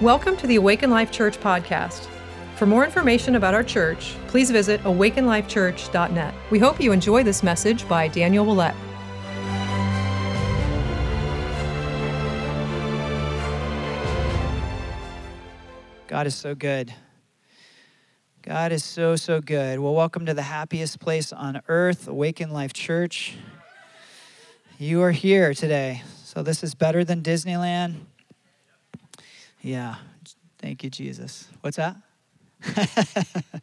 Welcome to the Awaken Life Church podcast. For more information about our church, please visit awakenlifechurch.net. We hope you enjoy this message by Daniel Willett. God is so good. God is so, so good. Well, welcome to the happiest place on earth, Awaken Life Church. You are here today. So, this is better than Disneyland. Yeah. Thank you, Jesus. What's that?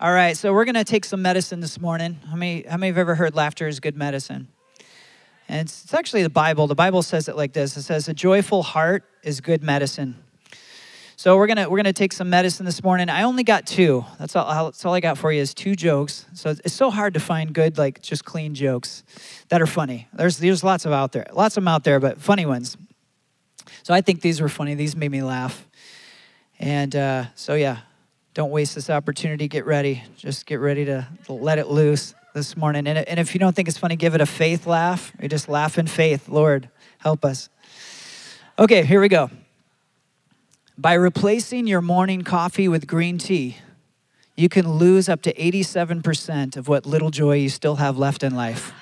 All right. So, we're to take some medicine this morning. How many, how many have ever heard laughter is good medicine? And it's, it's actually the Bible. The Bible says it like this it says, A joyful heart is good medicine. So we're gonna we're gonna take some medicine this morning. I only got two. That's all. That's all I got for you is two jokes. So it's so hard to find good like just clean jokes that are funny. There's there's lots of out there, lots of them out there, but funny ones. So I think these were funny. These made me laugh. And uh, so yeah, don't waste this opportunity. Get ready. Just get ready to let it loose this morning. And, and if you don't think it's funny, give it a faith laugh. You just laugh in faith. Lord, help us. Okay, here we go. By replacing your morning coffee with green tea, you can lose up to 87% of what little joy you still have left in life.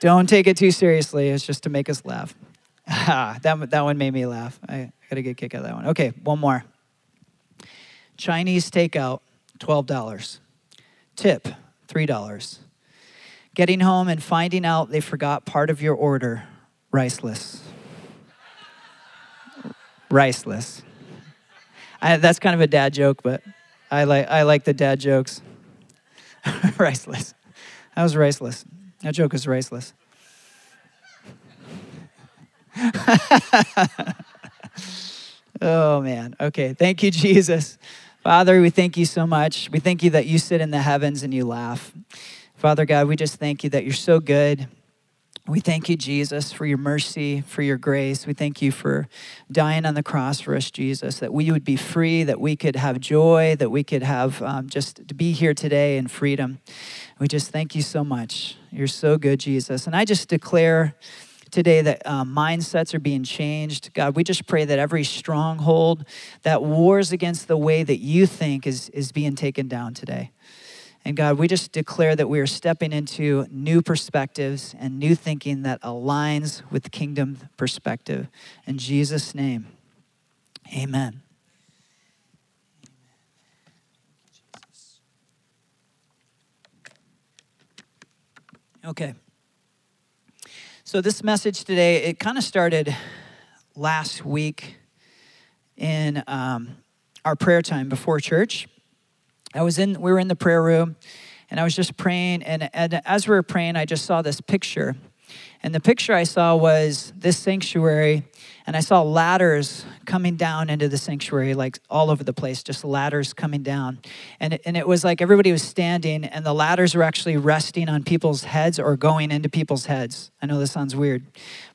Don't take it too seriously. It's just to make us laugh. that, that one made me laugh. I got a good kick out of that one. Okay, one more. Chinese takeout, $12. Tip, $3. Getting home and finding out they forgot part of your order, riceless. riceless. I, that's kind of a dad joke, but I like, I like the dad jokes. riceless. That was riceless. That joke is riceless. oh, man. Okay. Thank you, Jesus. Father, we thank you so much. We thank you that you sit in the heavens and you laugh. Father God, we just thank you that you're so good. We thank you, Jesus, for your mercy, for your grace. We thank you for dying on the cross for us, Jesus, that we would be free, that we could have joy, that we could have um, just to be here today in freedom. We just thank you so much. You're so good, Jesus. And I just declare today that um, mindsets are being changed. God, we just pray that every stronghold that wars against the way that you think is, is being taken down today. And God, we just declare that we are stepping into new perspectives and new thinking that aligns with kingdom perspective. In Jesus' name, amen. Okay. So this message today, it kind of started last week in um, our prayer time before church. I was in, we were in the prayer room, and I was just praying. And, and as we were praying, I just saw this picture. And the picture I saw was this sanctuary, and I saw ladders coming down into the sanctuary, like all over the place, just ladders coming down. And it, and it was like everybody was standing, and the ladders were actually resting on people's heads or going into people's heads. I know this sounds weird,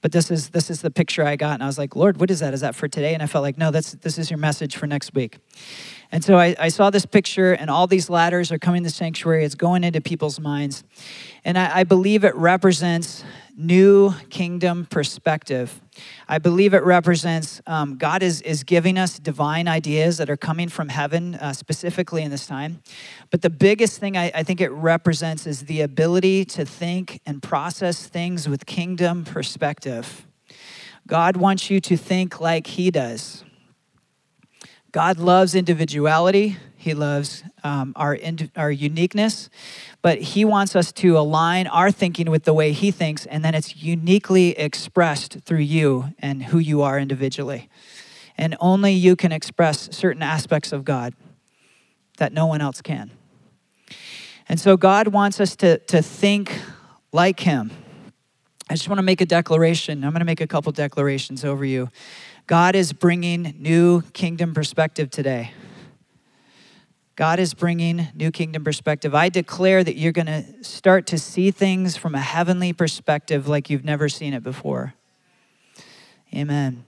but this is this is the picture I got, and I was like, Lord, what is that? Is that for today? And I felt like, no, that's this is your message for next week. And so I, I, saw this picture, and all these ladders are coming to the sanctuary. It's going into people's minds. And I, I believe it represents new kingdom perspective. I believe it represents um, God is, is giving us divine ideas that are coming from heaven, uh, specifically in this time. But the biggest thing I, I think it represents is the ability to think and process things with kingdom perspective. God wants you to think like He does. God loves individuality. He loves um, our, our uniqueness, but He wants us to align our thinking with the way He thinks, and then it's uniquely expressed through you and who you are individually. And only you can express certain aspects of God that no one else can. And so God wants us to, to think like Him. I just want to make a declaration. I'm going to make a couple declarations over you. God is bringing new kingdom perspective today. God is bringing new kingdom perspective. I declare that you're going to start to see things from a heavenly perspective like you've never seen it before. Amen.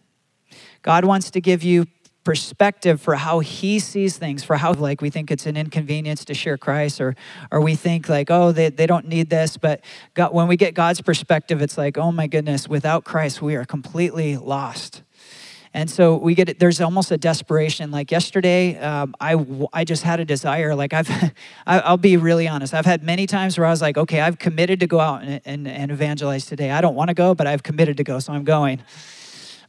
God wants to give you perspective for how he sees things, for how like we think it's an inconvenience to share Christ, or or we think like, oh, they, they don't need this. But God, when we get God's perspective, it's like, oh my goodness, without Christ, we are completely lost. And so we get there's almost a desperation. Like yesterday, um, I, I just had a desire. Like I've, I, will be really honest. I've had many times where I was like, okay, I've committed to go out and, and, and evangelize today. I don't want to go, but I've committed to go, so I'm going.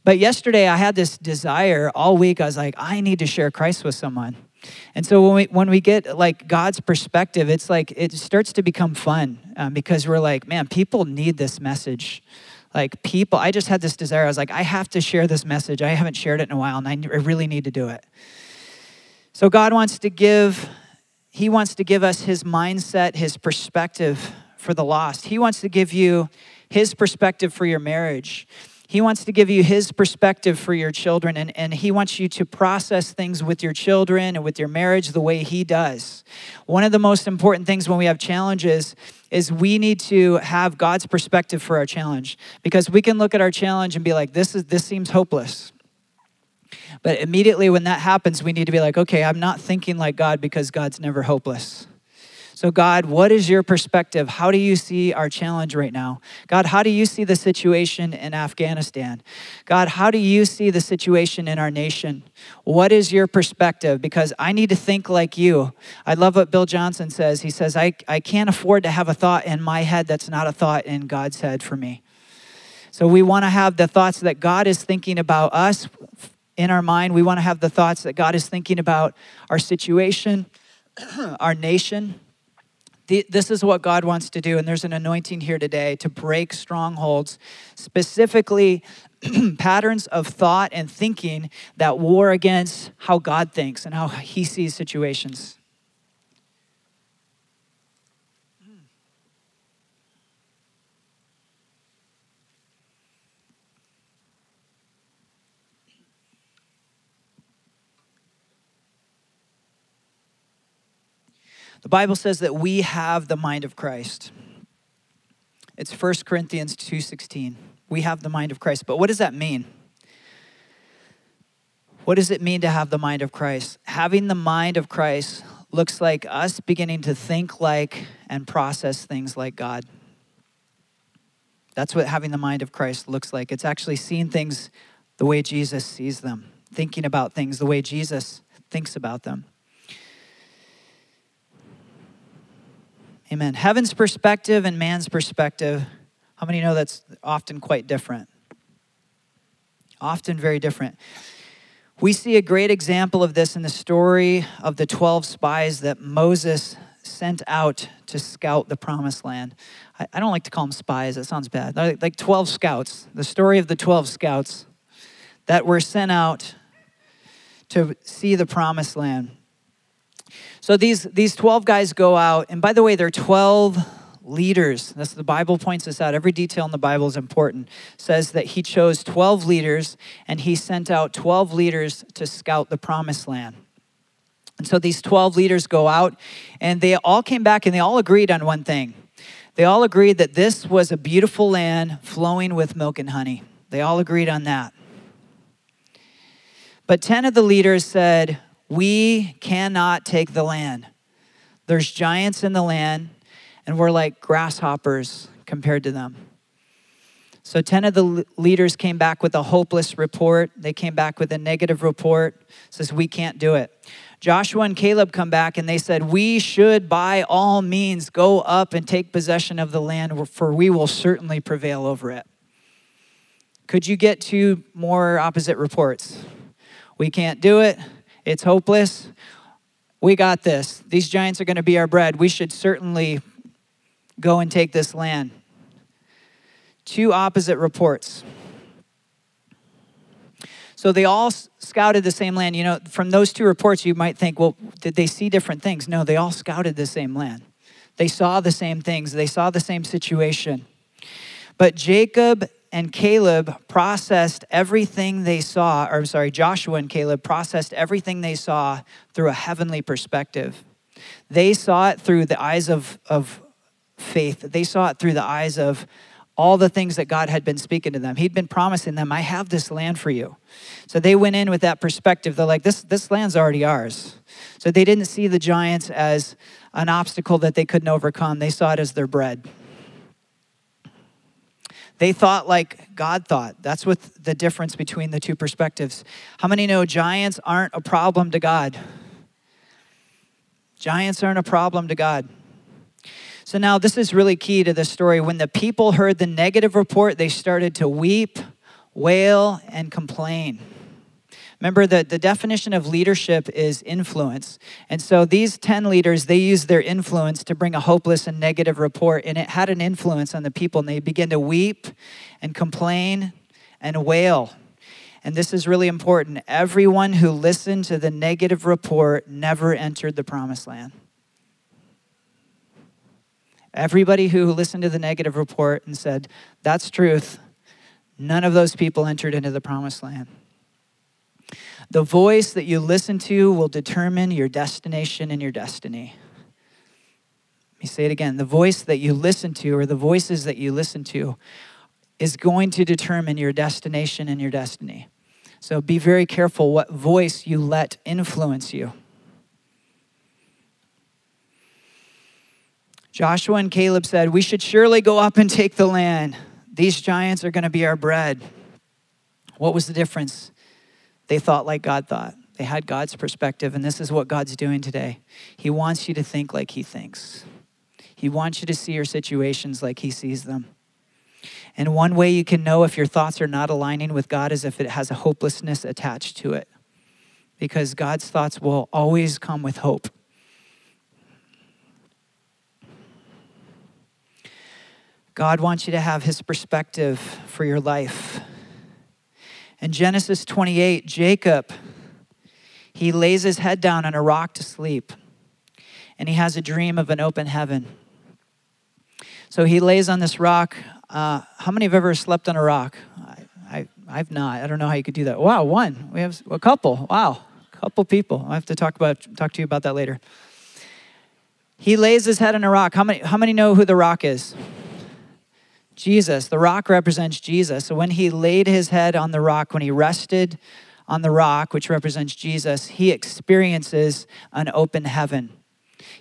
But yesterday, I had this desire all week. I was like, I need to share Christ with someone. And so when we when we get like God's perspective, it's like it starts to become fun um, because we're like, man, people need this message. Like people, I just had this desire. I was like, I have to share this message. I haven't shared it in a while, and I really need to do it. So God wants to give, He wants to give us His mindset, His perspective for the lost. He wants to give you His perspective for your marriage. He wants to give you his perspective for your children, and, and he wants you to process things with your children and with your marriage the way he does. One of the most important things when we have challenges is we need to have God's perspective for our challenge because we can look at our challenge and be like, this, is, this seems hopeless. But immediately when that happens, we need to be like, okay, I'm not thinking like God because God's never hopeless. So, God, what is your perspective? How do you see our challenge right now? God, how do you see the situation in Afghanistan? God, how do you see the situation in our nation? What is your perspective? Because I need to think like you. I love what Bill Johnson says. He says, I, I can't afford to have a thought in my head that's not a thought in God's head for me. So, we want to have the thoughts that God is thinking about us in our mind. We want to have the thoughts that God is thinking about our situation, our nation this is what God wants to do. And there's an anointing here today to break strongholds, specifically patterns of thought and thinking that war against how God thinks and how he sees situations. The Bible says that we have the mind of Christ. It's 1 Corinthians 2:16. We have the mind of Christ. But what does that mean? What does it mean to have the mind of Christ? Having the mind of Christ looks like us beginning to think like and process things like God. That's what having the mind of Christ looks like. It's actually seeing things the way Jesus sees them, thinking about things the way Jesus thinks about them. Amen. Heaven's perspective and man's perspective, how many know that's often quite different? Often very different. We see a great example of this in the story of the 12 spies that Moses sent out to scout the promised land. I, I don't like to call them spies, that sounds bad. They're like 12 scouts, the story of the 12 scouts that were sent out to see the promised land. So these, these 12 guys go out, and by the way, they're 12 leaders. That's the Bible points this out. Every detail in the Bible is important. It says that he chose 12 leaders and he sent out 12 leaders to scout the promised land. And so these 12 leaders go out and they all came back and they all agreed on one thing. They all agreed that this was a beautiful land flowing with milk and honey. They all agreed on that. But 10 of the leaders said, we cannot take the land. There's giants in the land, and we're like grasshoppers compared to them. So 10 of the leaders came back with a hopeless report. They came back with a negative report. Says we can't do it. Joshua and Caleb come back and they said, "We should by all means go up and take possession of the land for we will certainly prevail over it." Could you get two more opposite reports? We can't do it. It's hopeless. We got this. These giants are going to be our bread. We should certainly go and take this land. Two opposite reports. So they all scouted the same land. You know, from those two reports, you might think, well, did they see different things? No, they all scouted the same land. They saw the same things, they saw the same situation. But Jacob and Caleb processed everything they saw, or I'm sorry, Joshua and Caleb processed everything they saw through a heavenly perspective. They saw it through the eyes of, of faith, they saw it through the eyes of all the things that God had been speaking to them. He'd been promising them, I have this land for you. So they went in with that perspective. They're like, this, this land's already ours. So they didn't see the giants as an obstacle that they couldn't overcome, they saw it as their bread. They thought like God thought. That's what the difference between the two perspectives. How many know giants aren't a problem to God? Giants aren't a problem to God. So now this is really key to the story. When the people heard the negative report, they started to weep, wail, and complain. Remember that the definition of leadership is influence. And so these 10 leaders, they used their influence to bring a hopeless and negative report, and it had an influence on the people, and they began to weep and complain and wail. And this is really important. Everyone who listened to the negative report never entered the promised land. Everybody who listened to the negative report and said, That's truth, none of those people entered into the promised land. The voice that you listen to will determine your destination and your destiny. Let me say it again. The voice that you listen to, or the voices that you listen to, is going to determine your destination and your destiny. So be very careful what voice you let influence you. Joshua and Caleb said, We should surely go up and take the land. These giants are going to be our bread. What was the difference? They thought like God thought. They had God's perspective, and this is what God's doing today. He wants you to think like He thinks, He wants you to see your situations like He sees them. And one way you can know if your thoughts are not aligning with God is if it has a hopelessness attached to it. Because God's thoughts will always come with hope. God wants you to have his perspective for your life. In Genesis 28, Jacob, he lays his head down on a rock to sleep, and he has a dream of an open heaven. So he lays on this rock. Uh, how many have ever slept on a rock? I, I, have not. I don't know how you could do that. Wow, one. We have a couple. Wow, a couple people. I have to talk about talk to you about that later. He lays his head on a rock. How many? How many know who the rock is? Jesus. The rock represents Jesus. So when he laid his head on the rock, when he rested on the rock, which represents Jesus, he experiences an open heaven.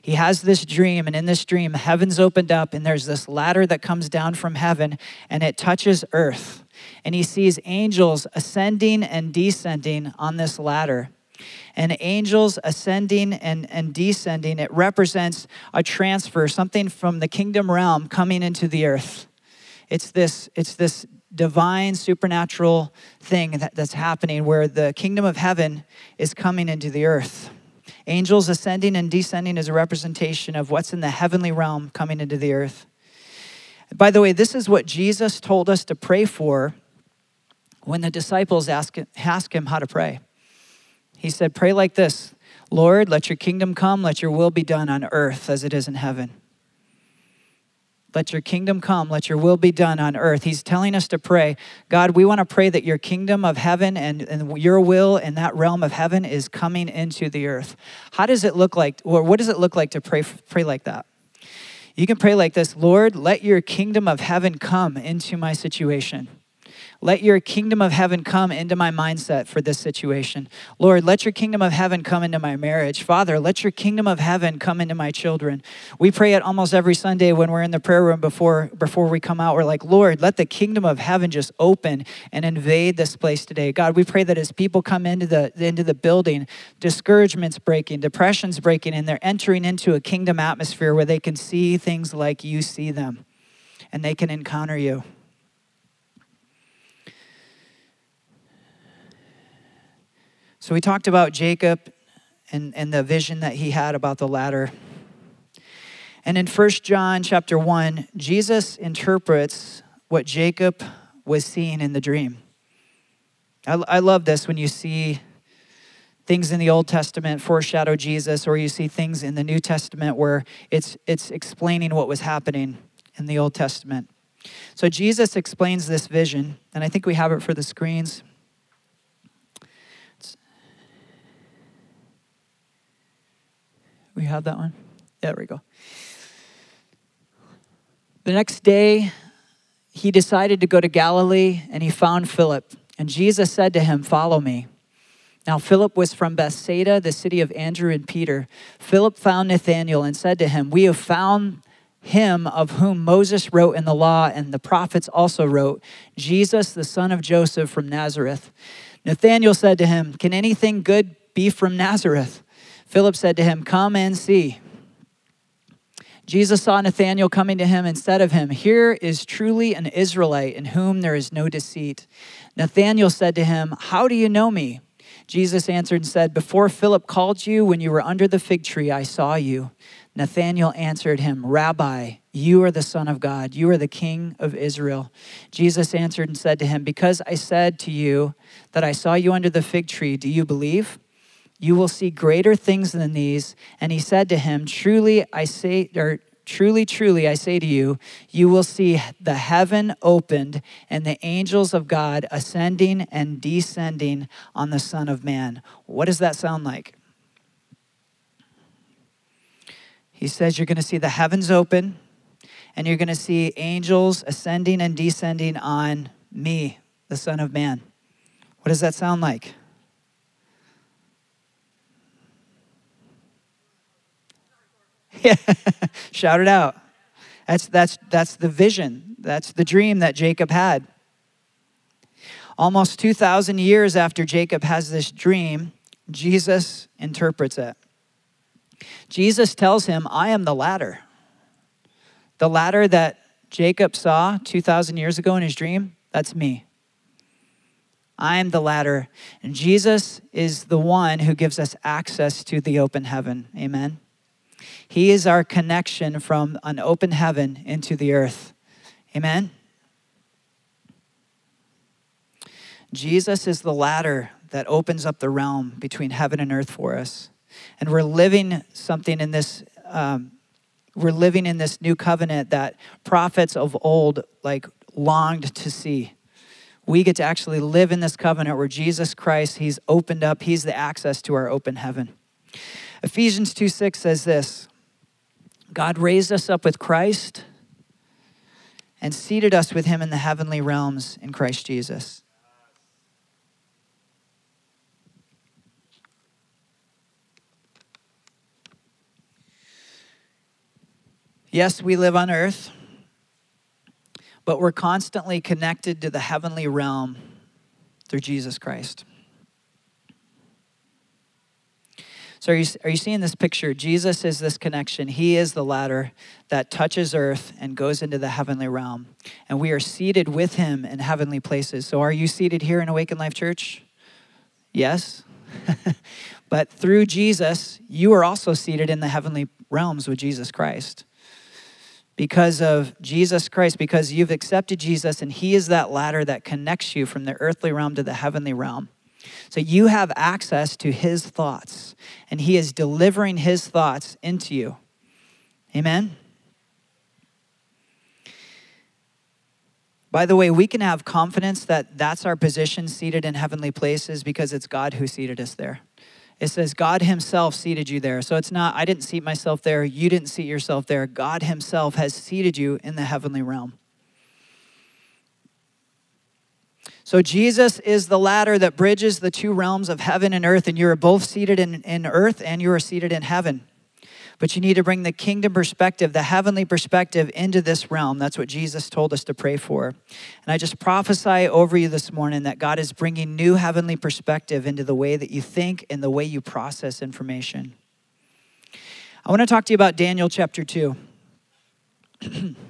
He has this dream, and in this dream, heaven's opened up, and there's this ladder that comes down from heaven, and it touches earth. And he sees angels ascending and descending on this ladder. And angels ascending and, and descending, it represents a transfer, something from the kingdom realm coming into the earth. It's this, it's this divine supernatural thing that, that's happening where the kingdom of heaven is coming into the earth. Angels ascending and descending is a representation of what's in the heavenly realm coming into the earth. By the way, this is what Jesus told us to pray for when the disciples asked ask him how to pray. He said, Pray like this Lord, let your kingdom come, let your will be done on earth as it is in heaven. Let your kingdom come. Let your will be done on earth. He's telling us to pray. God, we want to pray that your kingdom of heaven and, and your will in that realm of heaven is coming into the earth. How does it look like, or what does it look like to pray, pray like that? You can pray like this Lord, let your kingdom of heaven come into my situation. Let your kingdom of heaven come into my mindset for this situation. Lord, let your kingdom of heaven come into my marriage. Father, let your kingdom of heaven come into my children. We pray it almost every Sunday when we're in the prayer room before, before we come out. We're like, Lord, let the kingdom of heaven just open and invade this place today. God, we pray that as people come into the, into the building, discouragement's breaking, depression's breaking, and they're entering into a kingdom atmosphere where they can see things like you see them and they can encounter you. So we talked about Jacob and, and the vision that he had about the ladder. And in 1 John chapter 1, Jesus interprets what Jacob was seeing in the dream. I, I love this when you see things in the Old Testament foreshadow Jesus, or you see things in the New Testament where it's, it's explaining what was happening in the Old Testament. So Jesus explains this vision, and I think we have it for the screens. We have that one? There we go. The next day, he decided to go to Galilee and he found Philip. And Jesus said to him, Follow me. Now, Philip was from Bethsaida, the city of Andrew and Peter. Philip found Nathanael and said to him, We have found him of whom Moses wrote in the law and the prophets also wrote, Jesus, the son of Joseph from Nazareth. Nathanael said to him, Can anything good be from Nazareth? Philip said to him, Come and see. Jesus saw Nathanael coming to him and said of him, Here is truly an Israelite in whom there is no deceit. Nathanael said to him, How do you know me? Jesus answered and said, Before Philip called you, when you were under the fig tree, I saw you. Nathanael answered him, Rabbi, you are the Son of God. You are the King of Israel. Jesus answered and said to him, Because I said to you that I saw you under the fig tree, do you believe? You will see greater things than these. And he said to him, Truly I say, or truly, truly I say to you, you will see the heaven opened and the angels of God ascending and descending on the Son of Man. What does that sound like? He says you're going to see the heavens open and you're going to see angels ascending and descending on me, the Son of Man. What does that sound like? Yeah, shout it out. That's, that's, that's the vision, that's the dream that Jacob had. Almost 2,000 years after Jacob has this dream, Jesus interprets it. Jesus tells him, I am the ladder. The ladder that Jacob saw 2,000 years ago in his dream, that's me. I am the ladder. And Jesus is the one who gives us access to the open heaven. Amen. He is our connection from an open heaven into the earth. Amen. Jesus is the ladder that opens up the realm between heaven and earth for us. And we're living something in this, um, we're living in this new covenant that prophets of old like longed to see. We get to actually live in this covenant where Jesus Christ, He's opened up, He's the access to our open heaven. Ephesians 2 6 says this God raised us up with Christ and seated us with Him in the heavenly realms in Christ Jesus. Yes, we live on earth, but we're constantly connected to the heavenly realm through Jesus Christ. So, are you, are you seeing this picture? Jesus is this connection. He is the ladder that touches earth and goes into the heavenly realm. And we are seated with him in heavenly places. So, are you seated here in Awaken Life Church? Yes. but through Jesus, you are also seated in the heavenly realms with Jesus Christ because of Jesus Christ, because you've accepted Jesus and He is that ladder that connects you from the earthly realm to the heavenly realm. So you have access to His thoughts, and He is delivering His thoughts into you. Amen? By the way, we can have confidence that that's our position seated in heavenly places because it's God who seated us there. It says God Himself seated you there. So it's not, I didn't seat myself there, you didn't seat yourself there. God Himself has seated you in the heavenly realm. So Jesus is the ladder that bridges the two realms of heaven and earth, and you are both seated in, in earth and you are seated in heaven. But you need to bring the kingdom perspective, the heavenly perspective into this realm. That's what Jesus told us to pray for. And I just prophesy over you this morning that God is bringing new heavenly perspective into the way that you think and the way you process information. I want to talk to you about Daniel chapter 2.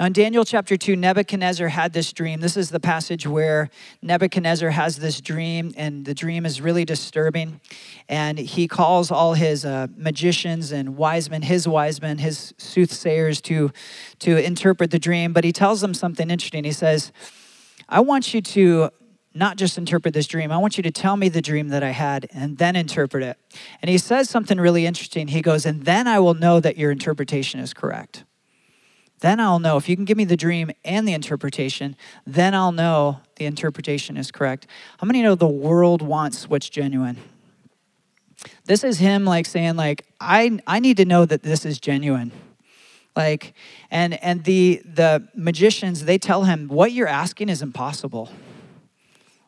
Now, in Daniel chapter 2, Nebuchadnezzar had this dream. This is the passage where Nebuchadnezzar has this dream, and the dream is really disturbing. And he calls all his uh, magicians and wise men, his wise men, his soothsayers, to, to interpret the dream. But he tells them something interesting. He says, I want you to not just interpret this dream. I want you to tell me the dream that I had and then interpret it. And he says something really interesting. He goes, And then I will know that your interpretation is correct. Then I'll know. If you can give me the dream and the interpretation, then I'll know the interpretation is correct. How many know the world wants what's genuine? This is him like saying like I I need to know that this is genuine. Like, and and the the magicians, they tell him, what you're asking is impossible.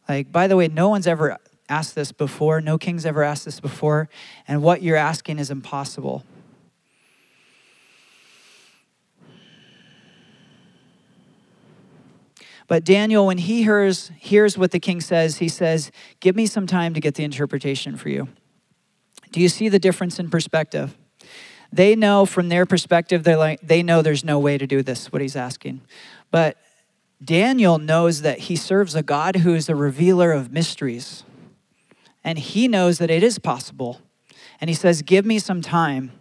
Like, by the way, no one's ever asked this before, no king's ever asked this before, and what you're asking is impossible. But Daniel, when he hears, hears what the king says, he says, Give me some time to get the interpretation for you. Do you see the difference in perspective? They know from their perspective, they're like, they know there's no way to do this, what he's asking. But Daniel knows that he serves a God who is a revealer of mysteries. And he knows that it is possible. And he says, Give me some time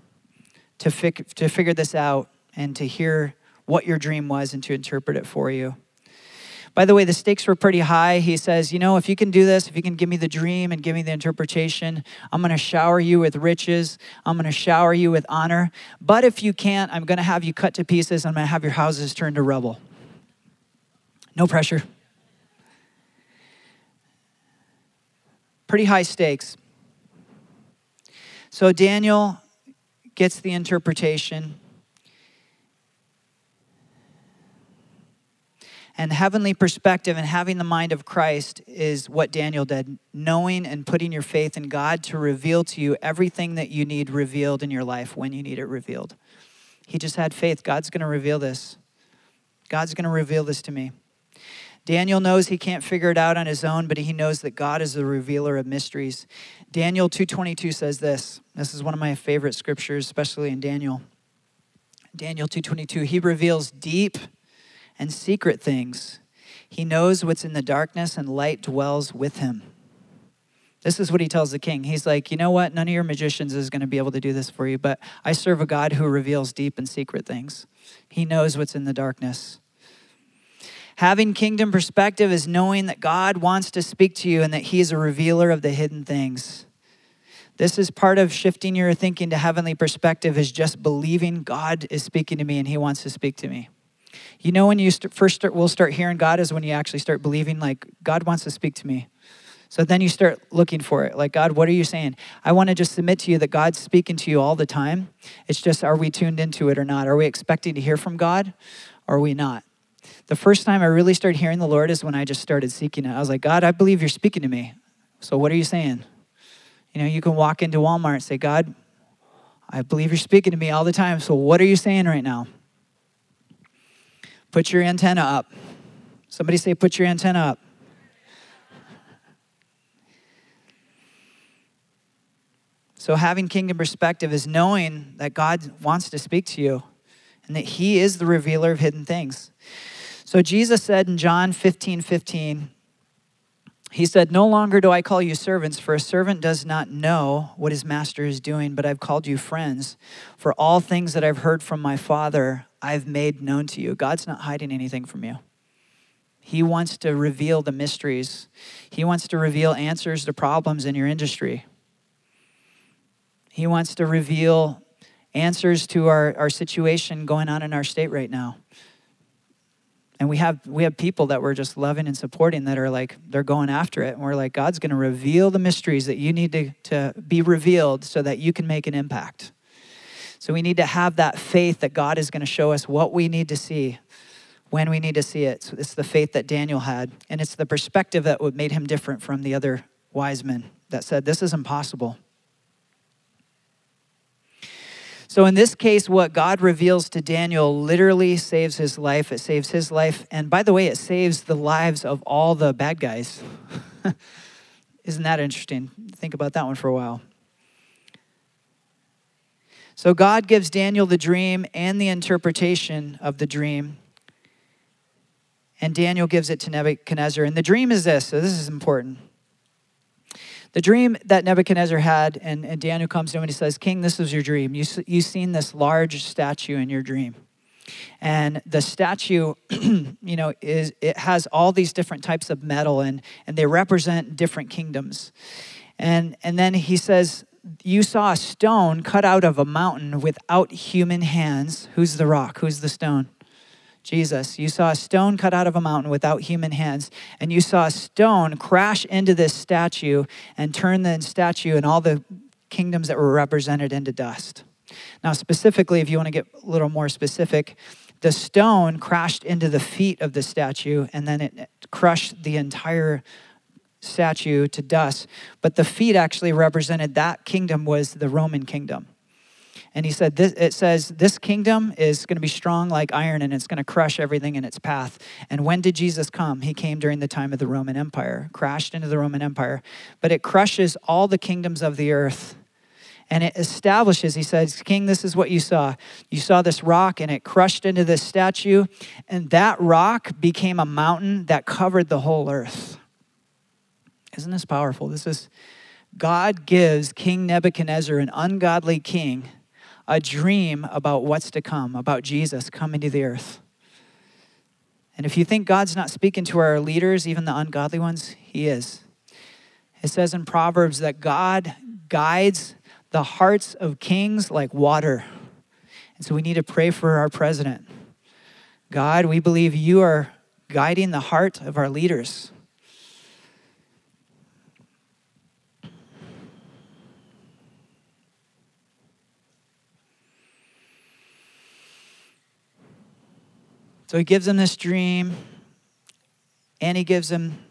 to, to figure this out and to hear what your dream was and to interpret it for you. By the way, the stakes were pretty high. He says, You know, if you can do this, if you can give me the dream and give me the interpretation, I'm going to shower you with riches. I'm going to shower you with honor. But if you can't, I'm going to have you cut to pieces. I'm going to have your houses turned to rubble. No pressure. Pretty high stakes. So Daniel gets the interpretation. And heavenly perspective and having the mind of Christ is what Daniel did, knowing and putting your faith in God to reveal to you everything that you need revealed in your life when you need it revealed. He just had faith. God's going to reveal this. God's going to reveal this to me. Daniel knows he can't figure it out on his own, but he knows that God is the revealer of mysteries. Daniel 2:22 says this. This is one of my favorite scriptures, especially in Daniel. Daniel 2:22, he reveals deep and secret things. He knows what's in the darkness, and light dwells with him. This is what he tells the king. He's like, You know what? None of your magicians is going to be able to do this for you, but I serve a God who reveals deep and secret things. He knows what's in the darkness. Having kingdom perspective is knowing that God wants to speak to you and that He is a revealer of the hidden things. This is part of shifting your thinking to heavenly perspective, is just believing God is speaking to me and He wants to speak to me. You know when you st- first start, will start hearing God is when you actually start believing like God wants to speak to me. So then you start looking for it. Like, God, what are you saying? I want to just submit to you that God's speaking to you all the time. It's just, are we tuned into it or not? Are we expecting to hear from God or are we not? The first time I really started hearing the Lord is when I just started seeking it. I was like, God, I believe you're speaking to me. So what are you saying? You know, you can walk into Walmart and say, God, I believe you're speaking to me all the time. So what are you saying right now? Put your antenna up. Somebody say, put your antenna up. So, having kingdom perspective is knowing that God wants to speak to you and that He is the revealer of hidden things. So, Jesus said in John 15 15, He said, No longer do I call you servants, for a servant does not know what his master is doing, but I've called you friends. For all things that I've heard from my Father, I've made known to you. God's not hiding anything from you. He wants to reveal the mysteries. He wants to reveal answers to problems in your industry. He wants to reveal answers to our, our situation going on in our state right now. And we have we have people that we're just loving and supporting that are like they're going after it. And we're like, God's gonna reveal the mysteries that you need to, to be revealed so that you can make an impact. So we need to have that faith that God is going to show us what we need to see when we need to see it. So it's the faith that Daniel had, and it's the perspective that made him different from the other wise men that said, This is impossible. So, in this case, what God reveals to Daniel literally saves his life. It saves his life. And by the way, it saves the lives of all the bad guys. Isn't that interesting? Think about that one for a while. So God gives Daniel the dream and the interpretation of the dream. And Daniel gives it to Nebuchadnezzar. And the dream is this. So this is important. The dream that Nebuchadnezzar had, and, and Daniel comes to him and he says, King, this is your dream. You, you've seen this large statue in your dream. And the statue, you know, is it has all these different types of metal and, and they represent different kingdoms. And, and then he says, you saw a stone cut out of a mountain without human hands. Who's the rock? Who's the stone? Jesus. You saw a stone cut out of a mountain without human hands, and you saw a stone crash into this statue and turn the statue and all the kingdoms that were represented into dust. Now, specifically, if you want to get a little more specific, the stone crashed into the feet of the statue and then it crushed the entire statue to dust. But the feet actually represented that kingdom was the Roman kingdom. And he said, this, it says, this kingdom is going to be strong like iron and it's going to crush everything in its path. And when did Jesus come? He came during the time of the Roman Empire, crashed into the Roman Empire. But it crushes all the kingdoms of the earth. And it establishes, he says, King, this is what you saw. You saw this rock and it crushed into this statue. And that rock became a mountain that covered the whole earth. Isn't this powerful? This is God gives King Nebuchadnezzar, an ungodly king, a dream about what's to come, about Jesus coming to the earth. And if you think God's not speaking to our leaders, even the ungodly ones, He is. It says in Proverbs that God guides the hearts of kings like water. And so we need to pray for our president. God, we believe you are guiding the heart of our leaders. So he gives him this dream and he gives him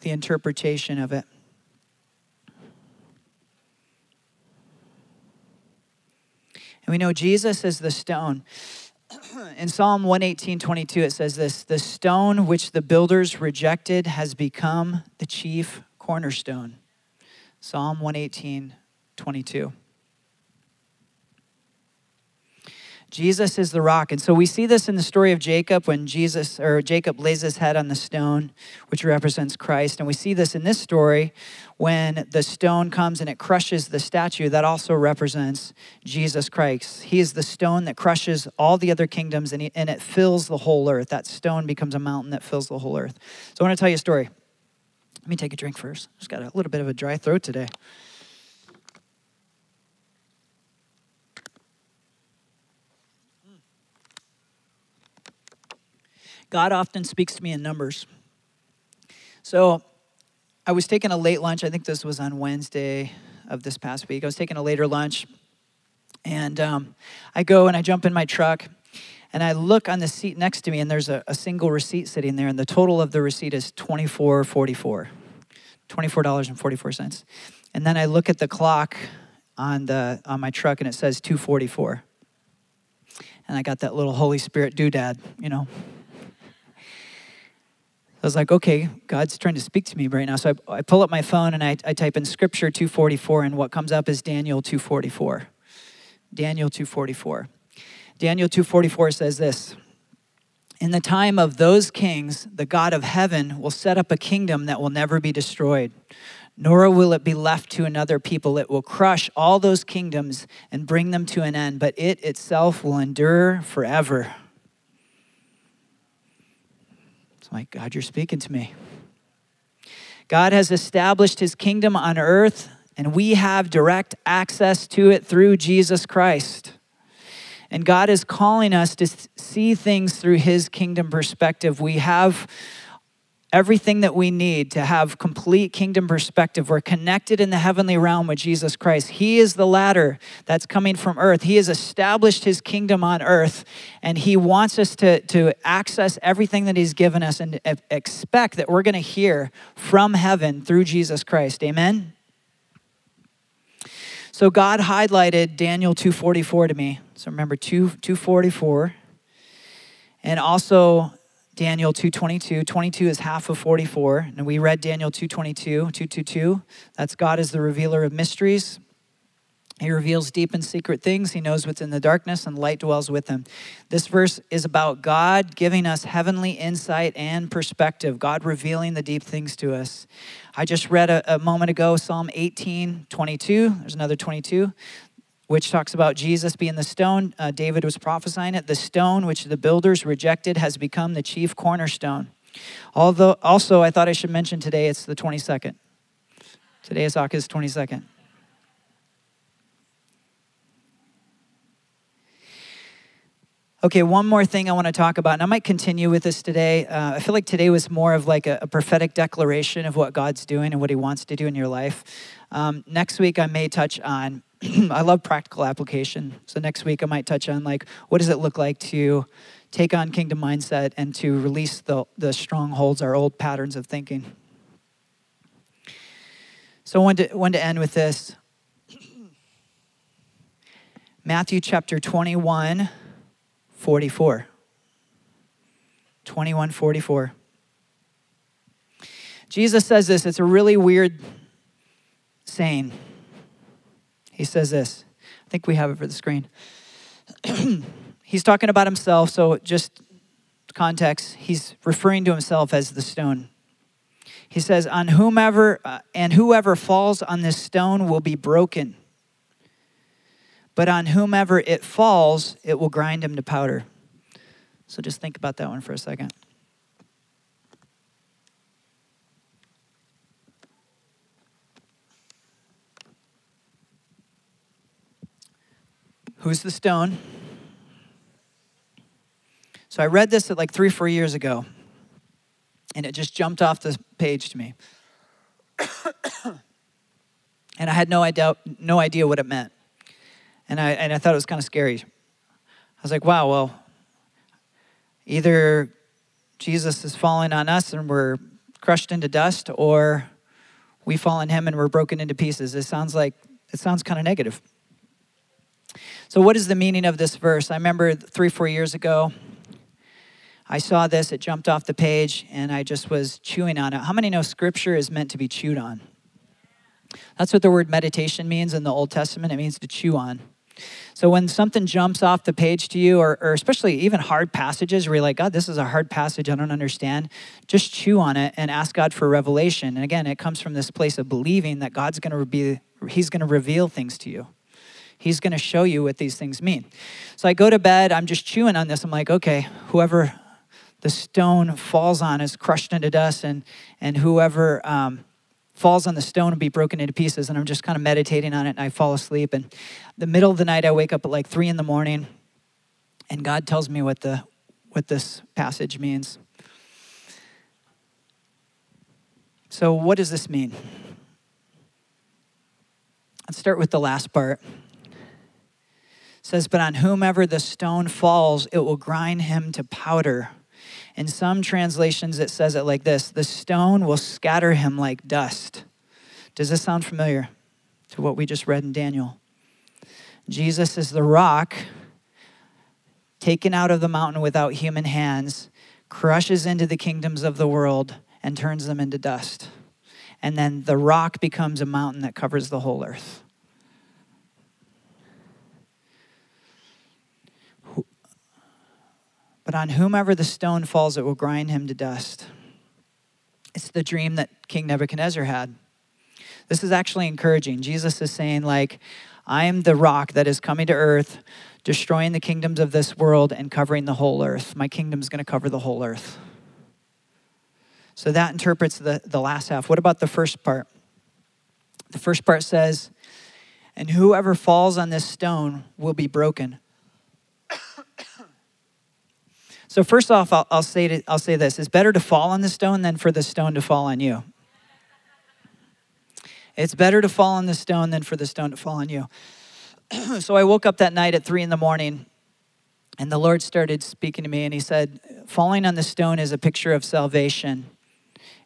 the interpretation of it. And we know Jesus is the stone. In Psalm 118, 22, it says this The stone which the builders rejected has become the chief cornerstone. Psalm 118, 22. Jesus is the rock. And so we see this in the story of Jacob when Jesus or Jacob lays his head on the stone, which represents Christ. And we see this in this story when the stone comes and it crushes the statue, that also represents Jesus Christ. He is the stone that crushes all the other kingdoms and, he, and it fills the whole earth. That stone becomes a mountain that fills the whole earth. So I want to tell you a story. Let me take a drink first. Just got a little bit of a dry throat today. God often speaks to me in numbers. So I was taking a late lunch. I think this was on Wednesday of this past week. I was taking a later lunch. And um, I go and I jump in my truck and I look on the seat next to me, and there's a, a single receipt sitting there, and the total of the receipt is $24.44. $24.44. And then I look at the clock on the on my truck and it says 244. And I got that little Holy Spirit doodad, you know, I was like, okay, God's trying to speak to me right now. So I, I pull up my phone and I, I type in Scripture 244, and what comes up is Daniel 244. Daniel 244. Daniel 244 says this In the time of those kings, the God of heaven will set up a kingdom that will never be destroyed, nor will it be left to another people. It will crush all those kingdoms and bring them to an end, but it itself will endure forever. Like, God, you're speaking to me. God has established his kingdom on earth, and we have direct access to it through Jesus Christ. And God is calling us to see things through his kingdom perspective. We have everything that we need to have complete kingdom perspective. We're connected in the heavenly realm with Jesus Christ. He is the ladder that's coming from earth. He has established his kingdom on earth, and he wants us to, to access everything that he's given us and expect that we're going to hear from heaven through Jesus Christ. Amen. So God highlighted Daniel 244 to me. So remember 2 244. And also Daniel 2:22. 22 is half of 44. And we read Daniel 2:22, 222. That's God is the revealer of mysteries. He reveals deep and secret things. He knows what's in the darkness, and light dwells with him. This verse is about God giving us heavenly insight and perspective, God revealing the deep things to us. I just read a, a moment ago Psalm 18, 22. There's another 22 which talks about Jesus being the stone. Uh, David was prophesying it. The stone which the builders rejected has become the chief cornerstone. Although, also, I thought I should mention today it's the 22nd. Today is August 22nd. Okay, one more thing I want to talk about, and I might continue with this today. Uh, I feel like today was more of like a, a, prophetic declaration of what God's doing and what He wants to do in your life. Um, next week, I may touch on I love practical application. So next week I might touch on like what does it look like to take on kingdom mindset and to release the, the strongholds, our old patterns of thinking. So I wanted to, wanted to end with this. Matthew chapter 21, 44. 21, 44. Jesus says this. It's a really weird saying. He says this. I think we have it for the screen. he's talking about himself, so just context, he's referring to himself as the stone. He says, "On whomever uh, and whoever falls on this stone will be broken. But on whomever it falls, it will grind him to powder." So just think about that one for a second. Who's the stone? So I read this at like three, four years ago, and it just jumped off the page to me. and I had no idea, no idea what it meant. And I, and I thought it was kind of scary. I was like, wow, well, either Jesus is falling on us and we're crushed into dust, or we fall on him and we're broken into pieces. It sounds like, it sounds kind of negative. So, what is the meaning of this verse? I remember three, four years ago, I saw this, it jumped off the page, and I just was chewing on it. How many know scripture is meant to be chewed on? That's what the word meditation means in the Old Testament. It means to chew on. So when something jumps off the page to you, or, or, especially even hard passages where you're like, God, this is a hard passage, I don't understand, just chew on it and ask God for revelation. And again, it comes from this place of believing that God's going to be, He's going to reveal things to you. He's going to show you what these things mean. So I go to bed, I'm just chewing on this. I'm like, okay, whoever the stone falls on is crushed into dust, and, and whoever um, falls on the stone will be broken into pieces. And I'm just kind of meditating on it, and I fall asleep. And the middle of the night, I wake up at like three in the morning, and God tells me what, the, what this passage means. So, what does this mean? Let's start with the last part says, But on whomever the stone falls, it will grind him to powder. In some translations, it says it like this The stone will scatter him like dust. Does this sound familiar to what we just read in Daniel? Jesus is the rock taken out of the mountain without human hands, crushes into the kingdoms of the world, and turns them into dust. And then the rock becomes a mountain that covers the whole earth. But on whomever the stone falls, it will grind him to dust. It's the dream that King Nebuchadnezzar had. This is actually encouraging. Jesus is saying, like, I am the rock that is coming to earth, destroying the kingdoms of this world and covering the whole earth. My kingdom is going to cover the whole earth. So that interprets the, the last half. What about the first part? The first part says, And whoever falls on this stone will be broken. So first off, I'll, I'll, say to, I'll say this: it's better to fall on the stone than for the stone to fall on you. It's better to fall on the stone than for the stone to fall on you. so I woke up that night at three in the morning, and the Lord started speaking to me, and He said, "Falling on the stone is a picture of salvation.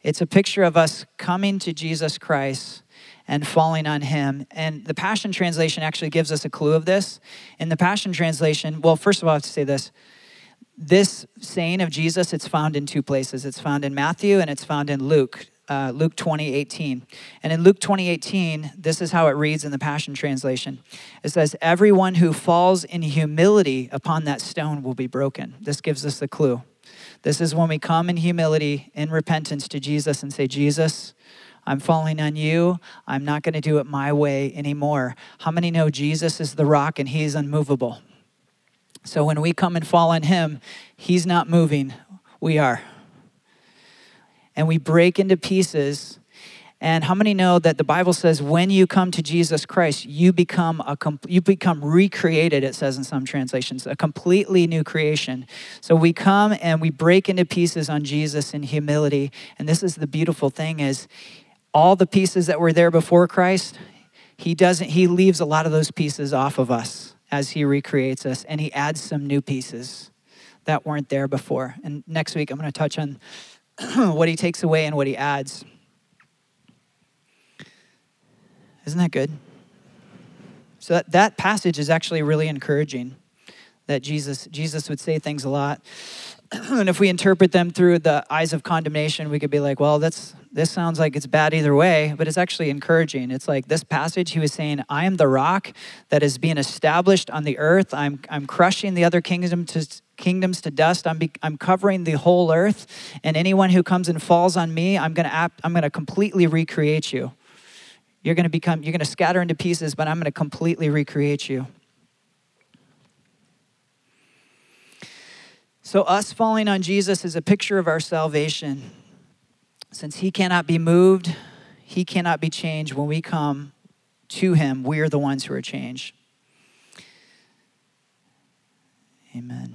It's a picture of us coming to Jesus Christ." and falling on him. And the Passion Translation actually gives us a clue of this. In the Passion Translation, well, first of all, I have to say this this saying of Jesus, it's found in two places. It's found in Matthew and it's found in Luke, uh, Luke 20, 18. And in Luke 20, 18, this is how it reads in the Passion Translation. It says, Everyone who falls in humility upon that stone will be broken. This gives us the clue. This is when we come in humility, in repentance to Jesus and say, Jesus, I'm falling on you. I'm not going to do it my way anymore. How many know Jesus is the rock and he's unmovable? So when we come and fall on Him, He's not moving, we are. And we break into pieces. And how many know that the Bible says when you come to Jesus Christ, you become a you become recreated it says in some translations, a completely new creation. So we come and we break into pieces on Jesus in humility. And this is the beautiful thing is all the pieces that were there before Christ, he doesn't he leaves a lot of those pieces off of us as he recreates us and he adds some new pieces that weren't there before. And next week I'm going to touch on what he takes away and what he adds. Isn't that good? So that, that passage is actually really encouraging that Jesus Jesus would say things a lot. and if we interpret them through the eyes of condemnation, we could be like, well, that's this sounds like it's bad either way, but it's actually encouraging. It's like this passage, he was saying, I am the rock that is being established on the earth. I'm, I'm crushing the other kingdom to, kingdoms to dust. I'm, be, I'm covering the whole earth. And anyone who comes and falls on me, I'm going to I'm going to completely recreate you. You're going to become, you're going to scatter into pieces, but I'm going to completely recreate you. So, us falling on Jesus is a picture of our salvation. Since he cannot be moved, he cannot be changed. When we come to him, we are the ones who are changed. Amen.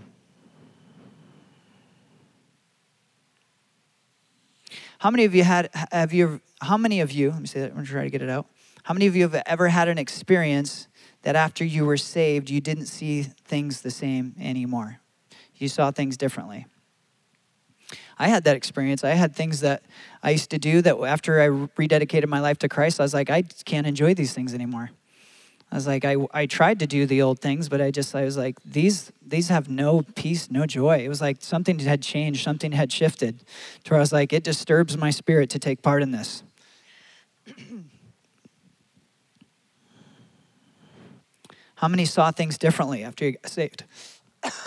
How many of you had have you how many of you, let me say that, I'm gonna try to get it out. How many of you have ever had an experience that after you were saved, you didn't see things the same anymore? You saw things differently. I had that experience. I had things that I used to do that after I rededicated my life to Christ, I was like, I can't enjoy these things anymore. I was like, I, I tried to do the old things, but I just, I was like, these, these have no peace, no joy. It was like something had changed, something had shifted to where I was like, it disturbs my spirit to take part in this. How many saw things differently after you got saved?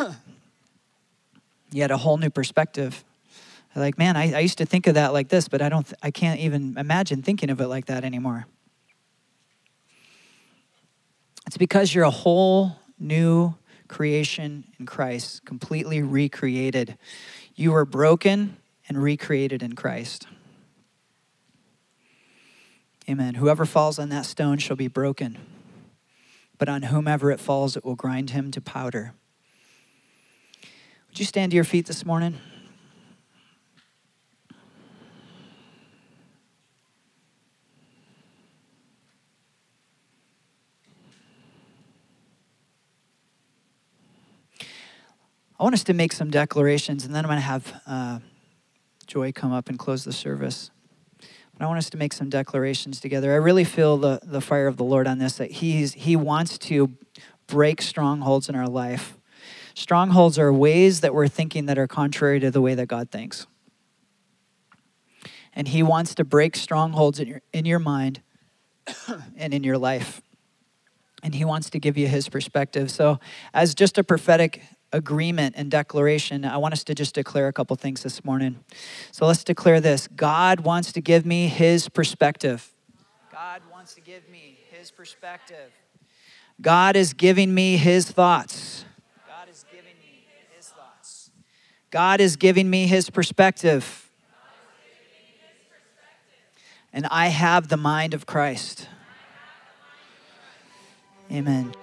you had a whole new perspective. Like, man, I, I used to think of that like this, but I don't, I can't even imagine thinking of it like that anymore. It's because you're a whole new creation in Christ, completely recreated. You were broken and recreated in Christ. Amen. Whoever falls on that stone shall be broken, but on whomever it falls, it will grind him to powder. Would you stand to your feet this morning? I want us to make some declarations, and then I'm going to have uh, Joy come up and close the service. But I want us to make some declarations together. I really feel the, the fire of the Lord on this, that he's, He wants to break strongholds in our life. Strongholds are ways that we're thinking that are contrary to the way that God thinks. And He wants to break strongholds in your, in your mind and in your life. And He wants to give you His perspective. So, as just a prophetic agreement and declaration, I want us to just declare a couple things this morning. So let's declare this God wants to give me his perspective. God wants to give me his perspective. God is giving me his thoughts. God is giving me his thoughts. God is giving me his perspective. And I have the mind of Christ. Amen.